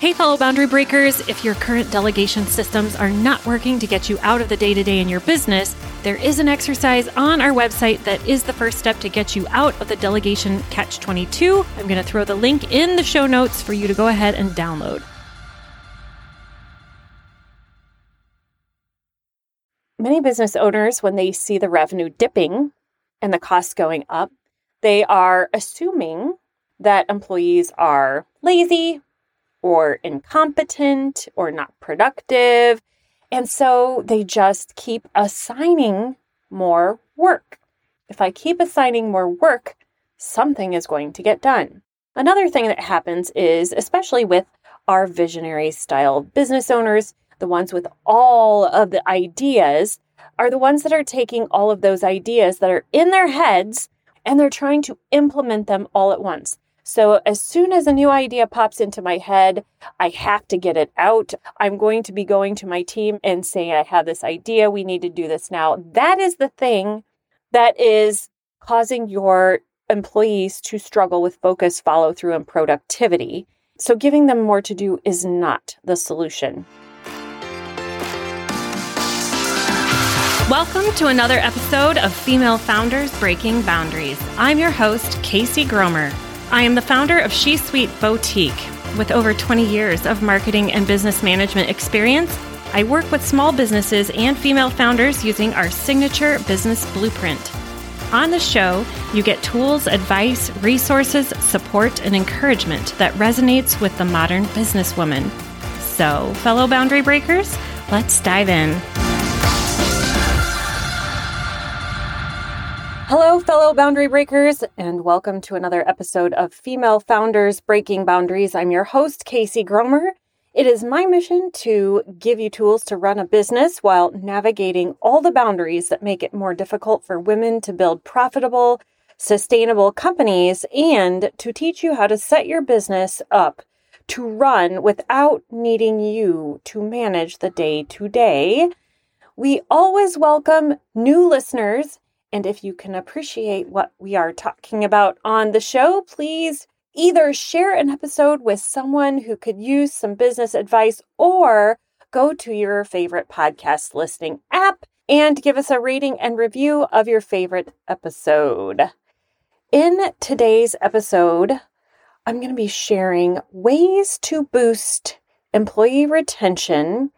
Hey, fellow boundary breakers, if your current delegation systems are not working to get you out of the day to day in your business, there is an exercise on our website that is the first step to get you out of the delegation catch 22. I'm going to throw the link in the show notes for you to go ahead and download. Many business owners, when they see the revenue dipping and the costs going up, they are assuming that employees are lazy or incompetent or not productive. And so they just keep assigning more work. If I keep assigning more work, something is going to get done. Another thing that happens is, especially with our visionary style business owners, the ones with all of the ideas, are the ones that are taking all of those ideas that are in their heads and they're trying to implement them all at once. So as soon as a new idea pops into my head, I have to get it out. I'm going to be going to my team and saying, I have this idea. We need to do this now. That is the thing that is causing your employees to struggle with focus, follow through, and productivity. So giving them more to do is not the solution. Welcome to another episode of Female Founders Breaking Boundaries. I'm your host, Casey Gromer. I am the founder of C-Suite Boutique. With over 20 years of marketing and business management experience, I work with small businesses and female founders using our signature business blueprint. On the show, you get tools, advice, resources, support, and encouragement that resonates with the modern businesswoman. So, fellow boundary breakers, let's dive in. Hello, fellow boundary breakers, and welcome to another episode of Female Founders Breaking Boundaries. I'm your host, Casey Gromer. It is my mission to give you tools to run a business while navigating all the boundaries that make it more difficult for women to build profitable, sustainable companies and to teach you how to set your business up to run without needing you to manage the day to day. We always welcome new listeners and if you can appreciate what we are talking about on the show, please either share an episode with someone who could use some business advice or go to your favorite podcast listening app and give us a rating and review of your favorite episode. In today's episode, I'm going to be sharing ways to boost employee retention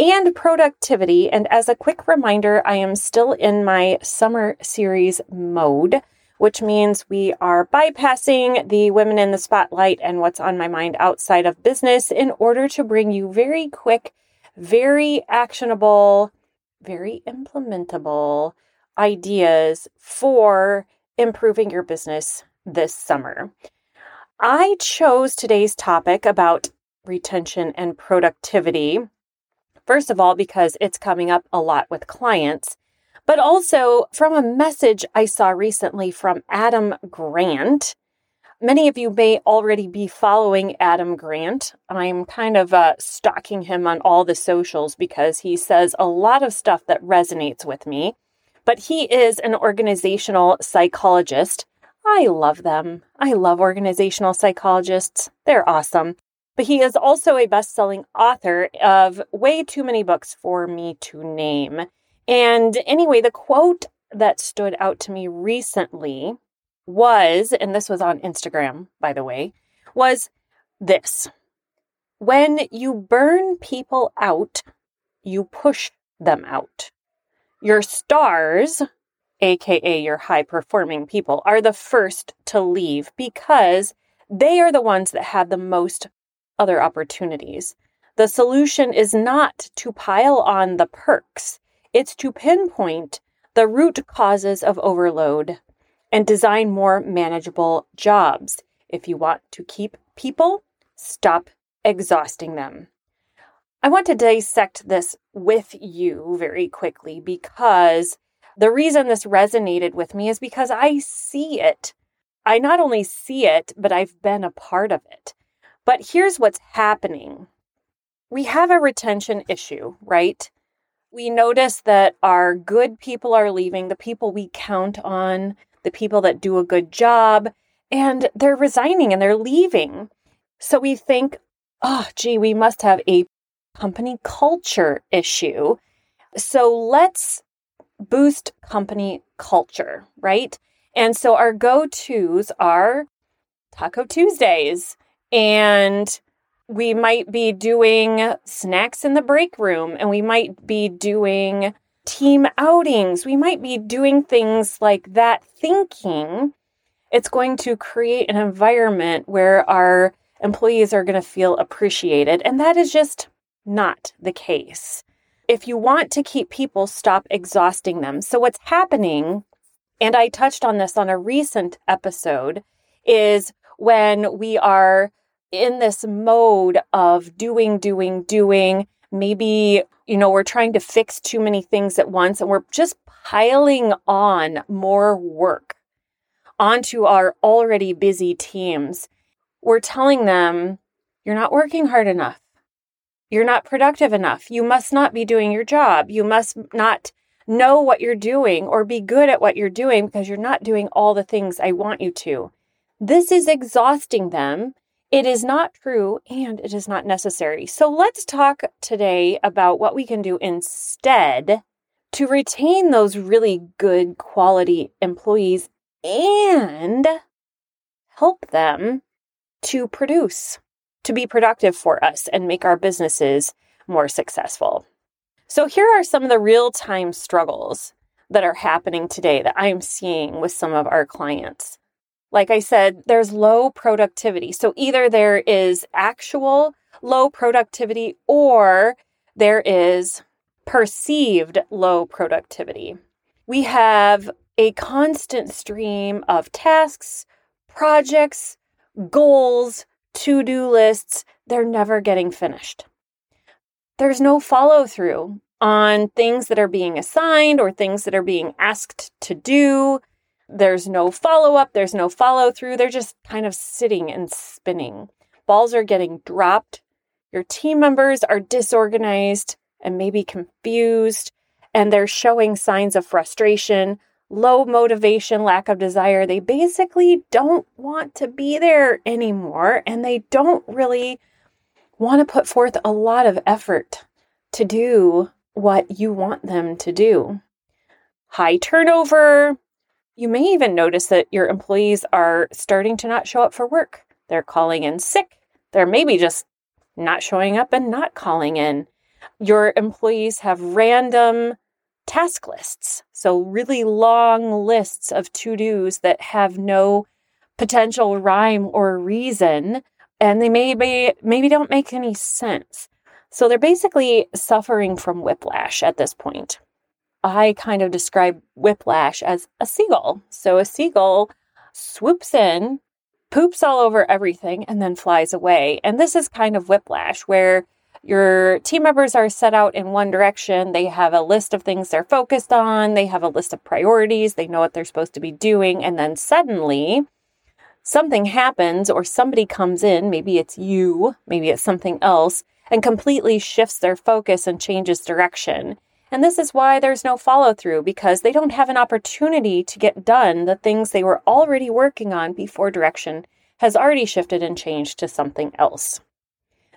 and productivity. And as a quick reminder, I am still in my summer series mode, which means we are bypassing the women in the spotlight and what's on my mind outside of business in order to bring you very quick, very actionable, very implementable ideas for improving your business this summer. I chose today's topic about retention and productivity First of all, because it's coming up a lot with clients, but also from a message I saw recently from Adam Grant. Many of you may already be following Adam Grant. I'm kind of uh, stalking him on all the socials because he says a lot of stuff that resonates with me. But he is an organizational psychologist. I love them. I love organizational psychologists. They're awesome. But he is also a best selling author of way too many books for me to name. And anyway, the quote that stood out to me recently was, and this was on Instagram, by the way, was this When you burn people out, you push them out. Your stars, aka your high performing people, are the first to leave because they are the ones that have the most other opportunities. The solution is not to pile on the perks, it's to pinpoint the root causes of overload and design more manageable jobs. If you want to keep people, stop exhausting them. I want to dissect this with you very quickly because the reason this resonated with me is because I see it. I not only see it, but I've been a part of it. But here's what's happening we have a retention issue, right? We notice that our good people are leaving, the people we count on, the people that do a good job, and they're resigning and they're leaving. So we think, oh, gee, we must have a company culture issue. So let's boost company culture, right? And so our go tos are Taco Tuesdays, and we might be doing snacks in the break room, and we might be doing team outings. We might be doing things like that, thinking it's going to create an environment where our employees are going to feel appreciated. And that is just not the case. If you want to keep people, stop exhausting them. So, what's happening, and I touched on this on a recent episode, is when we are in this mode of doing, doing, doing, maybe, you know, we're trying to fix too many things at once and we're just piling on more work onto our already busy teams. We're telling them, you're not working hard enough. You're not productive enough. You must not be doing your job. You must not know what you're doing or be good at what you're doing because you're not doing all the things I want you to. This is exhausting them. It is not true and it is not necessary. So let's talk today about what we can do instead to retain those really good quality employees and help them to produce to be productive for us and make our businesses more successful. So, here are some of the real time struggles that are happening today that I'm seeing with some of our clients. Like I said, there's low productivity. So, either there is actual low productivity or there is perceived low productivity. We have a constant stream of tasks, projects, goals, to do lists, they're never getting finished. There's no follow through on things that are being assigned or things that are being asked to do. There's no follow up, there's no follow through. They're just kind of sitting and spinning. Balls are getting dropped. Your team members are disorganized and maybe confused, and they're showing signs of frustration low motivation, lack of desire. They basically don't want to be there anymore and they don't really want to put forth a lot of effort to do what you want them to do. High turnover. You may even notice that your employees are starting to not show up for work. They're calling in sick. They're maybe just not showing up and not calling in. Your employees have random task lists. So, really long lists of to dos that have no potential rhyme or reason, and they maybe, maybe don't make any sense. So, they're basically suffering from whiplash at this point. I kind of describe whiplash as a seagull. So, a seagull swoops in, poops all over everything, and then flies away. And this is kind of whiplash, where your team members are set out in one direction. They have a list of things they're focused on, they have a list of priorities, they know what they're supposed to be doing. And then suddenly, something happens, or somebody comes in, maybe it's you, maybe it's something else, and completely shifts their focus and changes direction. And this is why there's no follow through because they don't have an opportunity to get done the things they were already working on before direction has already shifted and changed to something else.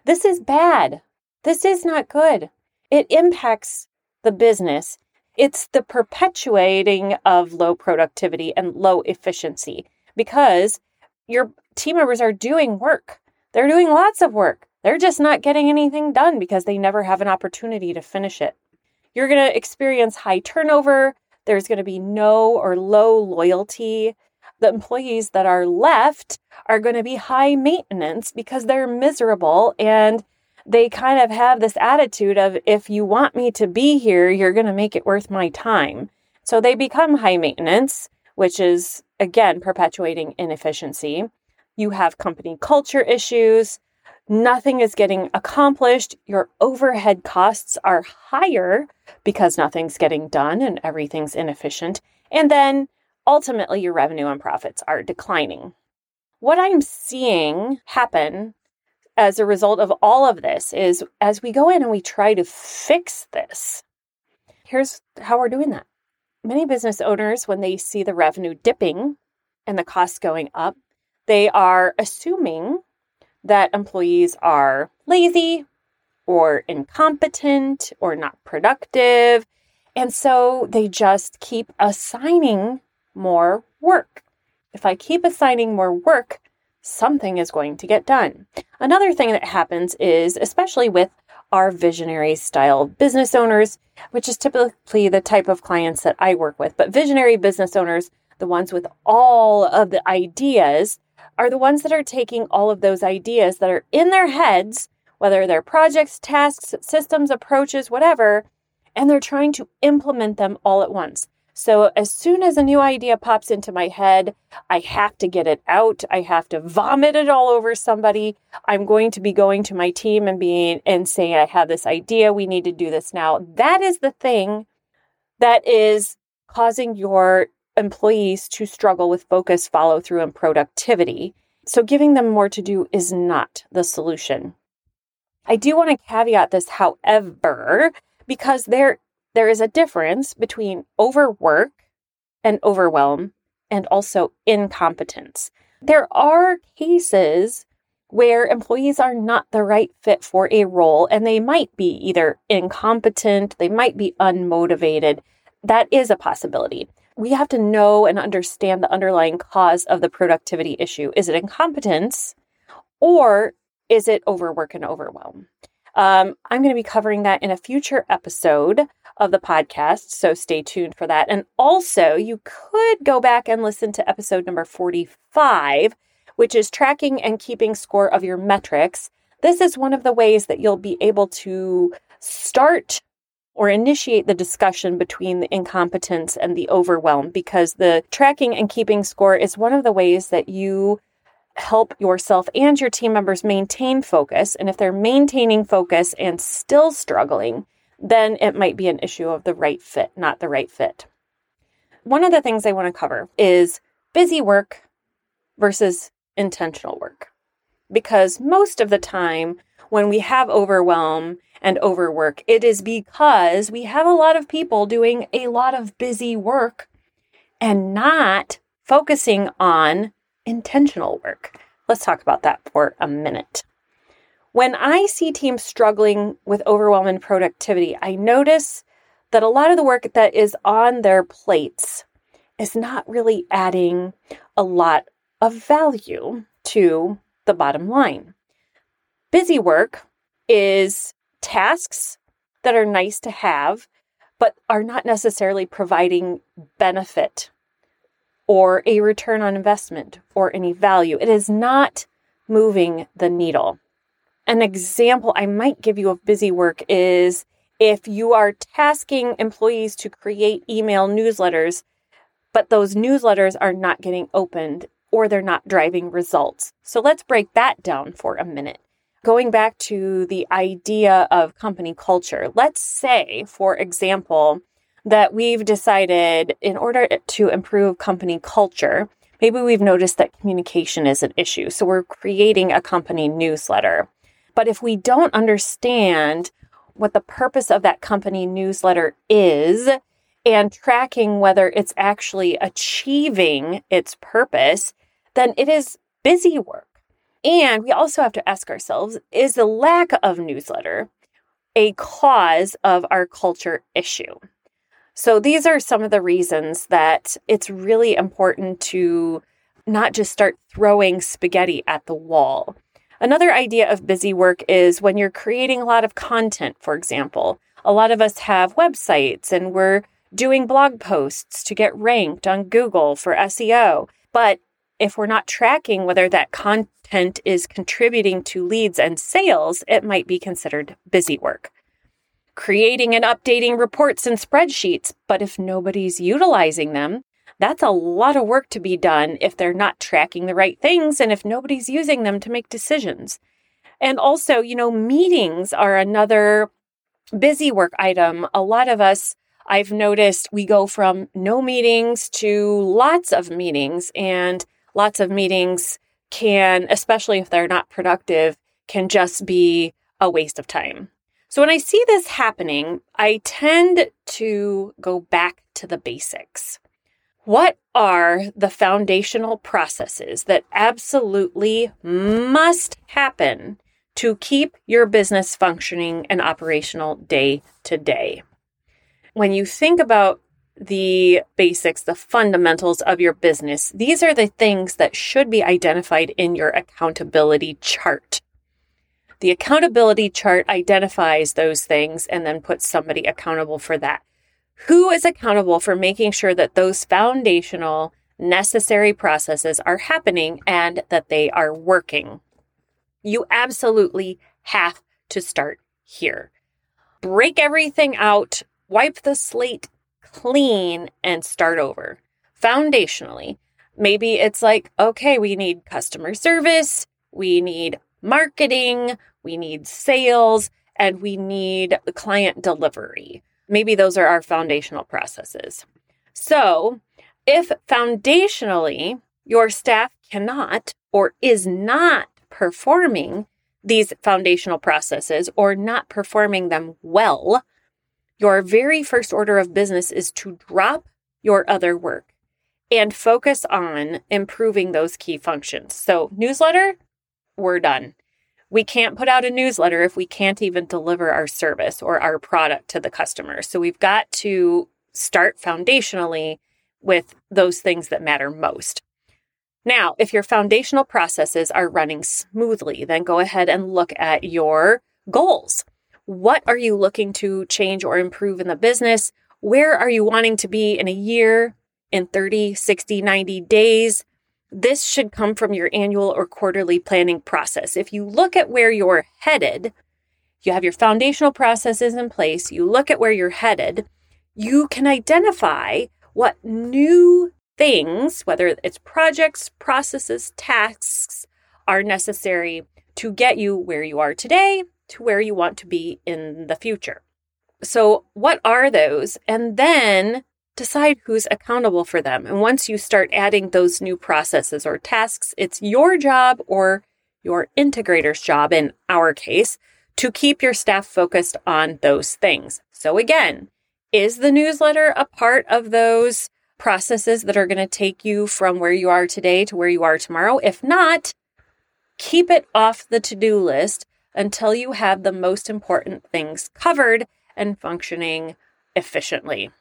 This is bad. This is not good. It impacts the business. It's the perpetuating of low productivity and low efficiency because your team members are doing work. They're doing lots of work. They're just not getting anything done because they never have an opportunity to finish it. You're going to experience high turnover. There's going to be no or low loyalty. The employees that are left are going to be high maintenance because they're miserable and they kind of have this attitude of if you want me to be here, you're going to make it worth my time. So they become high maintenance, which is again perpetuating inefficiency. You have company culture issues. Nothing is getting accomplished. Your overhead costs are higher because nothing's getting done and everything's inefficient. And then ultimately, your revenue and profits are declining. What I'm seeing happen as a result of all of this is as we go in and we try to fix this, here's how we're doing that. Many business owners, when they see the revenue dipping and the costs going up, they are assuming that employees are lazy or incompetent or not productive. And so they just keep assigning more work. If I keep assigning more work, something is going to get done. Another thing that happens is, especially with our visionary style business owners, which is typically the type of clients that I work with, but visionary business owners, the ones with all of the ideas, are the ones that are taking all of those ideas that are in their heads, whether they're projects, tasks, systems, approaches, whatever, and they're trying to implement them all at once. So as soon as a new idea pops into my head, I have to get it out. I have to vomit it all over somebody. I'm going to be going to my team and being and saying, I have this idea. We need to do this now. That is the thing that is causing your employees to struggle with focus, follow through, and productivity. So giving them more to do is not the solution. I do want to caveat this, however, because there there is a difference between overwork and overwhelm and also incompetence. There are cases where employees are not the right fit for a role and they might be either incompetent, they might be unmotivated. That is a possibility. We have to know and understand the underlying cause of the productivity issue. Is it incompetence or is it overwork and overwhelm? Um, I'm going to be covering that in a future episode of the podcast, so stay tuned for that. And also, you could go back and listen to episode number 45, which is tracking and keeping score of your metrics. This is one of the ways that you'll be able to start or initiate the discussion between the incompetence and the overwhelm because the tracking and keeping score is one of the ways that you help yourself and your team members maintain focus. And if they're maintaining focus and still struggling, then it might be an issue of the right fit, not the right fit. One of the things I want to cover is busy work versus intentional work. Because most of the time, when we have overwhelm and overwork, it is because we have a lot of people doing a lot of busy work and not focusing on intentional work. Let's talk about that for a minute. When I see teams struggling with overwhelm and productivity, I notice that a lot of the work that is on their plates is not really adding a lot of value to the bottom line. Busy work is tasks that are nice to have, but are not necessarily providing benefit or a return on investment or any value. It is not moving the needle. An example I might give you of busy work is if you are tasking employees to create email newsletters, but those newsletters are not getting opened or they're not driving results. So let's break that down for a minute. Going back to the idea of company culture, let's say, for example, that we've decided in order to improve company culture, maybe we've noticed that communication is an issue. So we're creating a company newsletter. But if we don't understand what the purpose of that company newsletter is and tracking whether it's actually achieving its purpose, then it is busy work. And we also have to ask ourselves is the lack of newsletter a cause of our culture issue? So, these are some of the reasons that it's really important to not just start throwing spaghetti at the wall. Another idea of busy work is when you're creating a lot of content, for example. A lot of us have websites and we're doing blog posts to get ranked on Google for SEO. But if we're not tracking whether that content is contributing to leads and sales, it might be considered busy work creating and updating reports and spreadsheets. But if nobody's utilizing them, that's a lot of work to be done if they're not tracking the right things and if nobody's using them to make decisions. And also, you know, meetings are another busy work item. A lot of us, I've noticed, we go from no meetings to lots of meetings, and lots of meetings can, especially if they're not productive, can just be a waste of time. So when I see this happening, I tend to go back to the basics. What are the foundational processes that absolutely must happen to keep your business functioning and operational day to day? When you think about the basics, the fundamentals of your business, these are the things that should be identified in your accountability chart. The accountability chart identifies those things and then puts somebody accountable for that. Who is accountable for making sure that those foundational necessary processes are happening and that they are working? You absolutely have to start here. Break everything out, wipe the slate clean, and start over. Foundationally, maybe it's like, okay, we need customer service, we need marketing, we need sales, and we need client delivery. Maybe those are our foundational processes. So, if foundationally your staff cannot or is not performing these foundational processes or not performing them well, your very first order of business is to drop your other work and focus on improving those key functions. So, newsletter, we're done. We can't put out a newsletter if we can't even deliver our service or our product to the customer. So we've got to start foundationally with those things that matter most. Now, if your foundational processes are running smoothly, then go ahead and look at your goals. What are you looking to change or improve in the business? Where are you wanting to be in a year, in 30, 60, 90 days? This should come from your annual or quarterly planning process. If you look at where you're headed, you have your foundational processes in place, you look at where you're headed, you can identify what new things, whether it's projects, processes, tasks, are necessary to get you where you are today to where you want to be in the future. So, what are those? And then decide who's accountable for them. And once you start adding those new processes or tasks, it's your job or your integrator's job in our case to keep your staff focused on those things. So again, is the newsletter a part of those processes that are going to take you from where you are today to where you are tomorrow? If not, keep it off the to-do list until you have the most important things covered and functioning efficiently.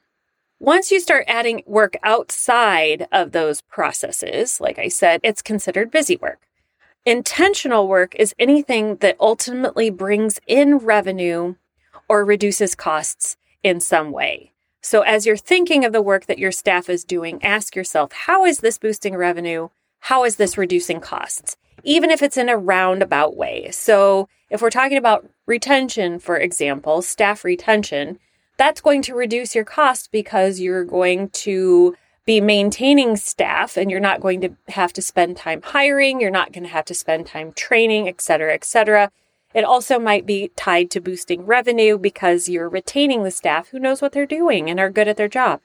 Once you start adding work outside of those processes, like I said, it's considered busy work. Intentional work is anything that ultimately brings in revenue or reduces costs in some way. So, as you're thinking of the work that your staff is doing, ask yourself how is this boosting revenue? How is this reducing costs? Even if it's in a roundabout way. So, if we're talking about retention, for example, staff retention, that's going to reduce your cost because you're going to be maintaining staff and you're not going to have to spend time hiring, you're not going to have to spend time training, et cetera, et cetera. It also might be tied to boosting revenue because you're retaining the staff who knows what they're doing and are good at their job.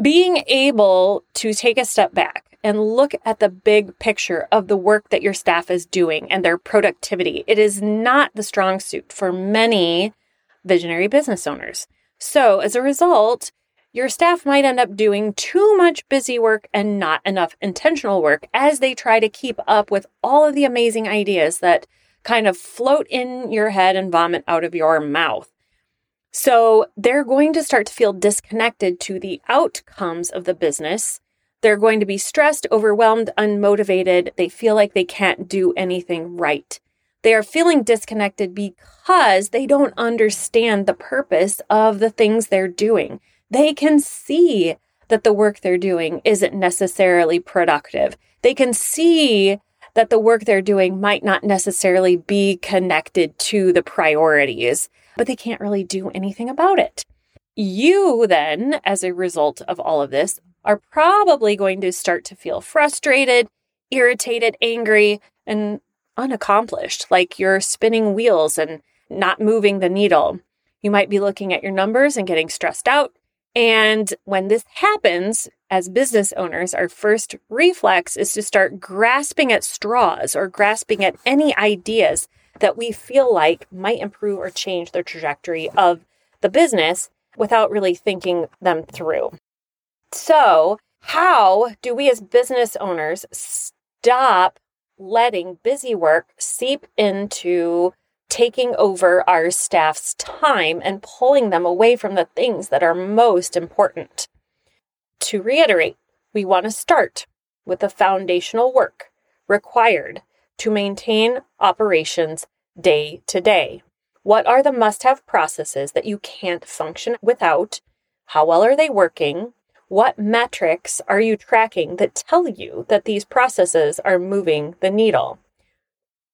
Being able to take a step back and look at the big picture of the work that your staff is doing and their productivity. It is not the strong suit for many visionary business owners. So, as a result, your staff might end up doing too much busy work and not enough intentional work as they try to keep up with all of the amazing ideas that kind of float in your head and vomit out of your mouth. So, they're going to start to feel disconnected to the outcomes of the business. They're going to be stressed, overwhelmed, unmotivated. They feel like they can't do anything right. They are feeling disconnected because they don't understand the purpose of the things they're doing. They can see that the work they're doing isn't necessarily productive. They can see that the work they're doing might not necessarily be connected to the priorities, but they can't really do anything about it. You then, as a result of all of this, are probably going to start to feel frustrated, irritated, angry, and unaccomplished, like you're spinning wheels and not moving the needle. You might be looking at your numbers and getting stressed out. And when this happens, as business owners, our first reflex is to start grasping at straws or grasping at any ideas that we feel like might improve or change the trajectory of the business without really thinking them through. So, How do we as business owners stop letting busy work seep into taking over our staff's time and pulling them away from the things that are most important? To reiterate, we want to start with the foundational work required to maintain operations day to day. What are the must have processes that you can't function without? How well are they working? What metrics are you tracking that tell you that these processes are moving the needle?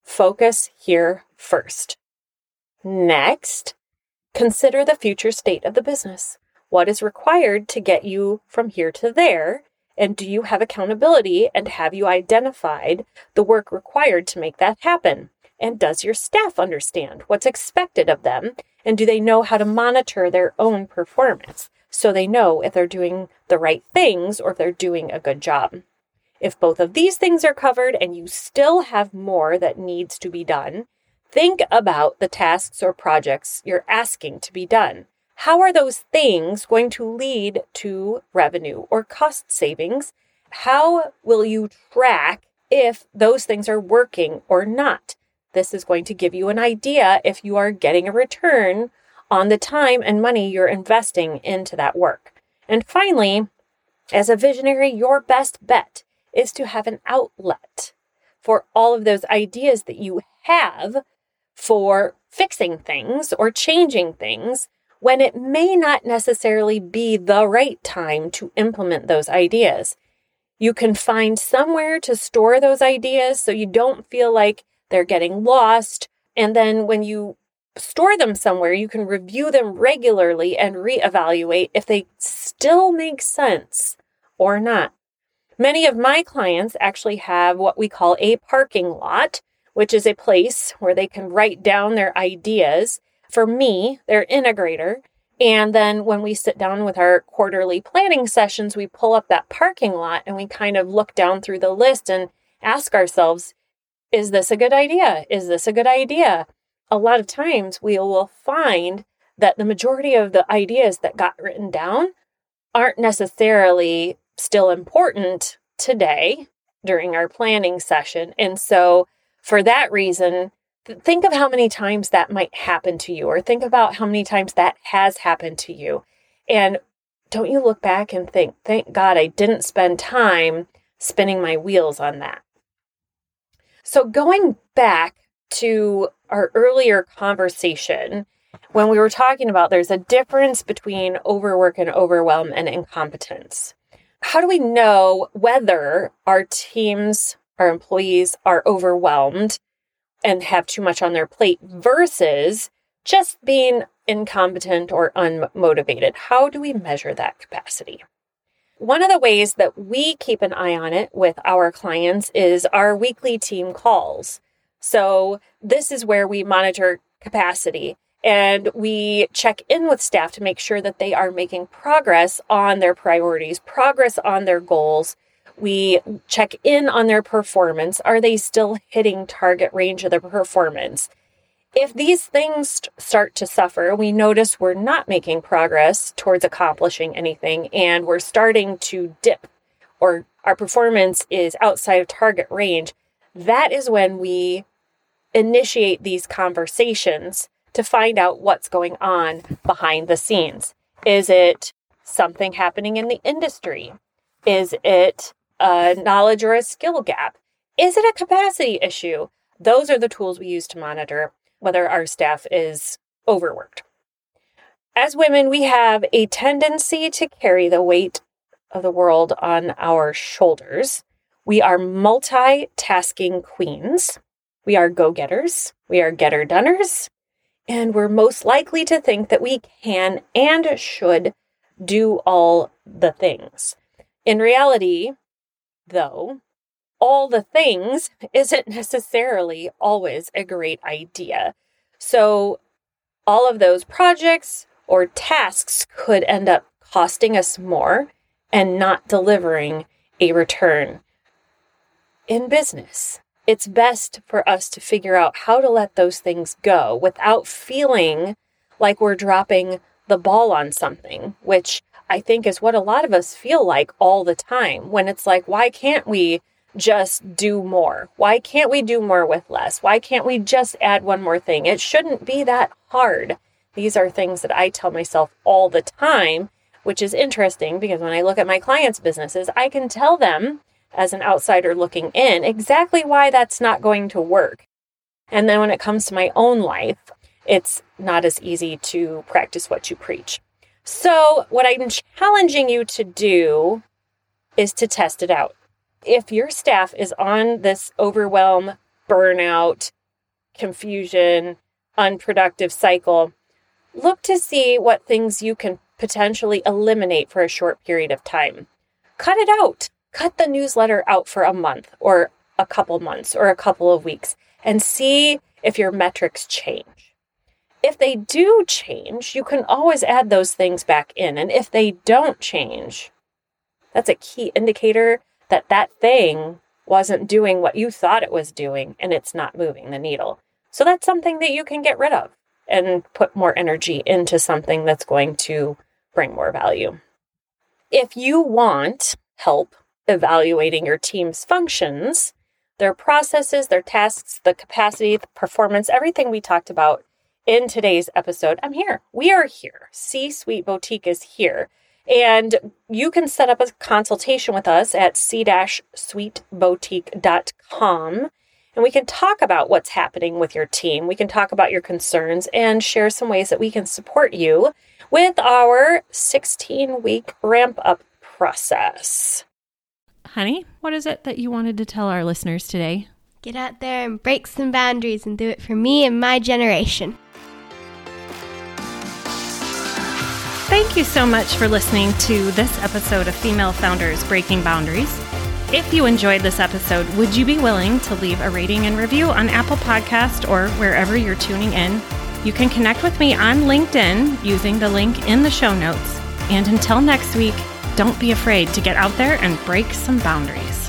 Focus here first. Next, consider the future state of the business. What is required to get you from here to there? And do you have accountability and have you identified the work required to make that happen? And does your staff understand what's expected of them? And do they know how to monitor their own performance so they know if they're doing the right things or if they're doing a good job? If both of these things are covered and you still have more that needs to be done, think about the tasks or projects you're asking to be done. How are those things going to lead to revenue or cost savings? How will you track if those things are working or not? This is going to give you an idea if you are getting a return on the time and money you're investing into that work. And finally, as a visionary, your best bet is to have an outlet for all of those ideas that you have for fixing things or changing things when it may not necessarily be the right time to implement those ideas. You can find somewhere to store those ideas so you don't feel like they're getting lost. And then when you store them somewhere, you can review them regularly and reevaluate if they still make sense or not. Many of my clients actually have what we call a parking lot, which is a place where they can write down their ideas. For me, their integrator. And then when we sit down with our quarterly planning sessions, we pull up that parking lot and we kind of look down through the list and ask ourselves, is this a good idea? Is this a good idea? A lot of times we will find that the majority of the ideas that got written down aren't necessarily still important today during our planning session. And so, for that reason, think of how many times that might happen to you, or think about how many times that has happened to you. And don't you look back and think, thank God I didn't spend time spinning my wheels on that. So, going back to our earlier conversation, when we were talking about there's a difference between overwork and overwhelm and incompetence. How do we know whether our teams, our employees are overwhelmed and have too much on their plate versus just being incompetent or unmotivated? How do we measure that capacity? One of the ways that we keep an eye on it with our clients is our weekly team calls. So, this is where we monitor capacity and we check in with staff to make sure that they are making progress on their priorities, progress on their goals. We check in on their performance. Are they still hitting target range of their performance? If these things start to suffer, we notice we're not making progress towards accomplishing anything and we're starting to dip or our performance is outside of target range, that is when we initiate these conversations to find out what's going on behind the scenes. Is it something happening in the industry? Is it a knowledge or a skill gap? Is it a capacity issue? Those are the tools we use to monitor whether our staff is overworked. As women, we have a tendency to carry the weight of the world on our shoulders. We are multitasking queens. We are go getters. We are getter doners. And we're most likely to think that we can and should do all the things. In reality, though, all the things isn't necessarily always a great idea. So, all of those projects or tasks could end up costing us more and not delivering a return. In business, it's best for us to figure out how to let those things go without feeling like we're dropping the ball on something, which I think is what a lot of us feel like all the time when it's like, why can't we just do more? Why can't we do more with less? Why can't we just add one more thing? It shouldn't be that hard. These are things that I tell myself all the time, which is interesting because when I look at my clients' businesses, I can tell them as an outsider looking in exactly why that's not going to work. And then when it comes to my own life, it's not as easy to practice what you preach. So, what I'm challenging you to do is to test it out. If your staff is on this overwhelm, burnout, confusion, unproductive cycle, look to see what things you can potentially eliminate for a short period of time. Cut it out. Cut the newsletter out for a month or a couple months or a couple of weeks and see if your metrics change. If they do change, you can always add those things back in. And if they don't change, that's a key indicator that that thing wasn't doing what you thought it was doing and it's not moving the needle. So that's something that you can get rid of and put more energy into something that's going to bring more value. If you want help evaluating your team's functions, their processes, their tasks, the capacity, the performance, everything we talked about in today's episode, I'm here. We are here. C Suite Boutique is here. And you can set up a consultation with us at c-suiteboutique.com and we can talk about what's happening with your team. We can talk about your concerns and share some ways that we can support you with our 16 week ramp up process. Honey, what is it that you wanted to tell our listeners today? Get out there and break some boundaries and do it for me and my generation. Thank you so much for listening to this episode of Female Founders Breaking Boundaries. If you enjoyed this episode, would you be willing to leave a rating and review on Apple Podcast or wherever you're tuning in? You can connect with me on LinkedIn using the link in the show notes. And until next week, don't be afraid to get out there and break some boundaries.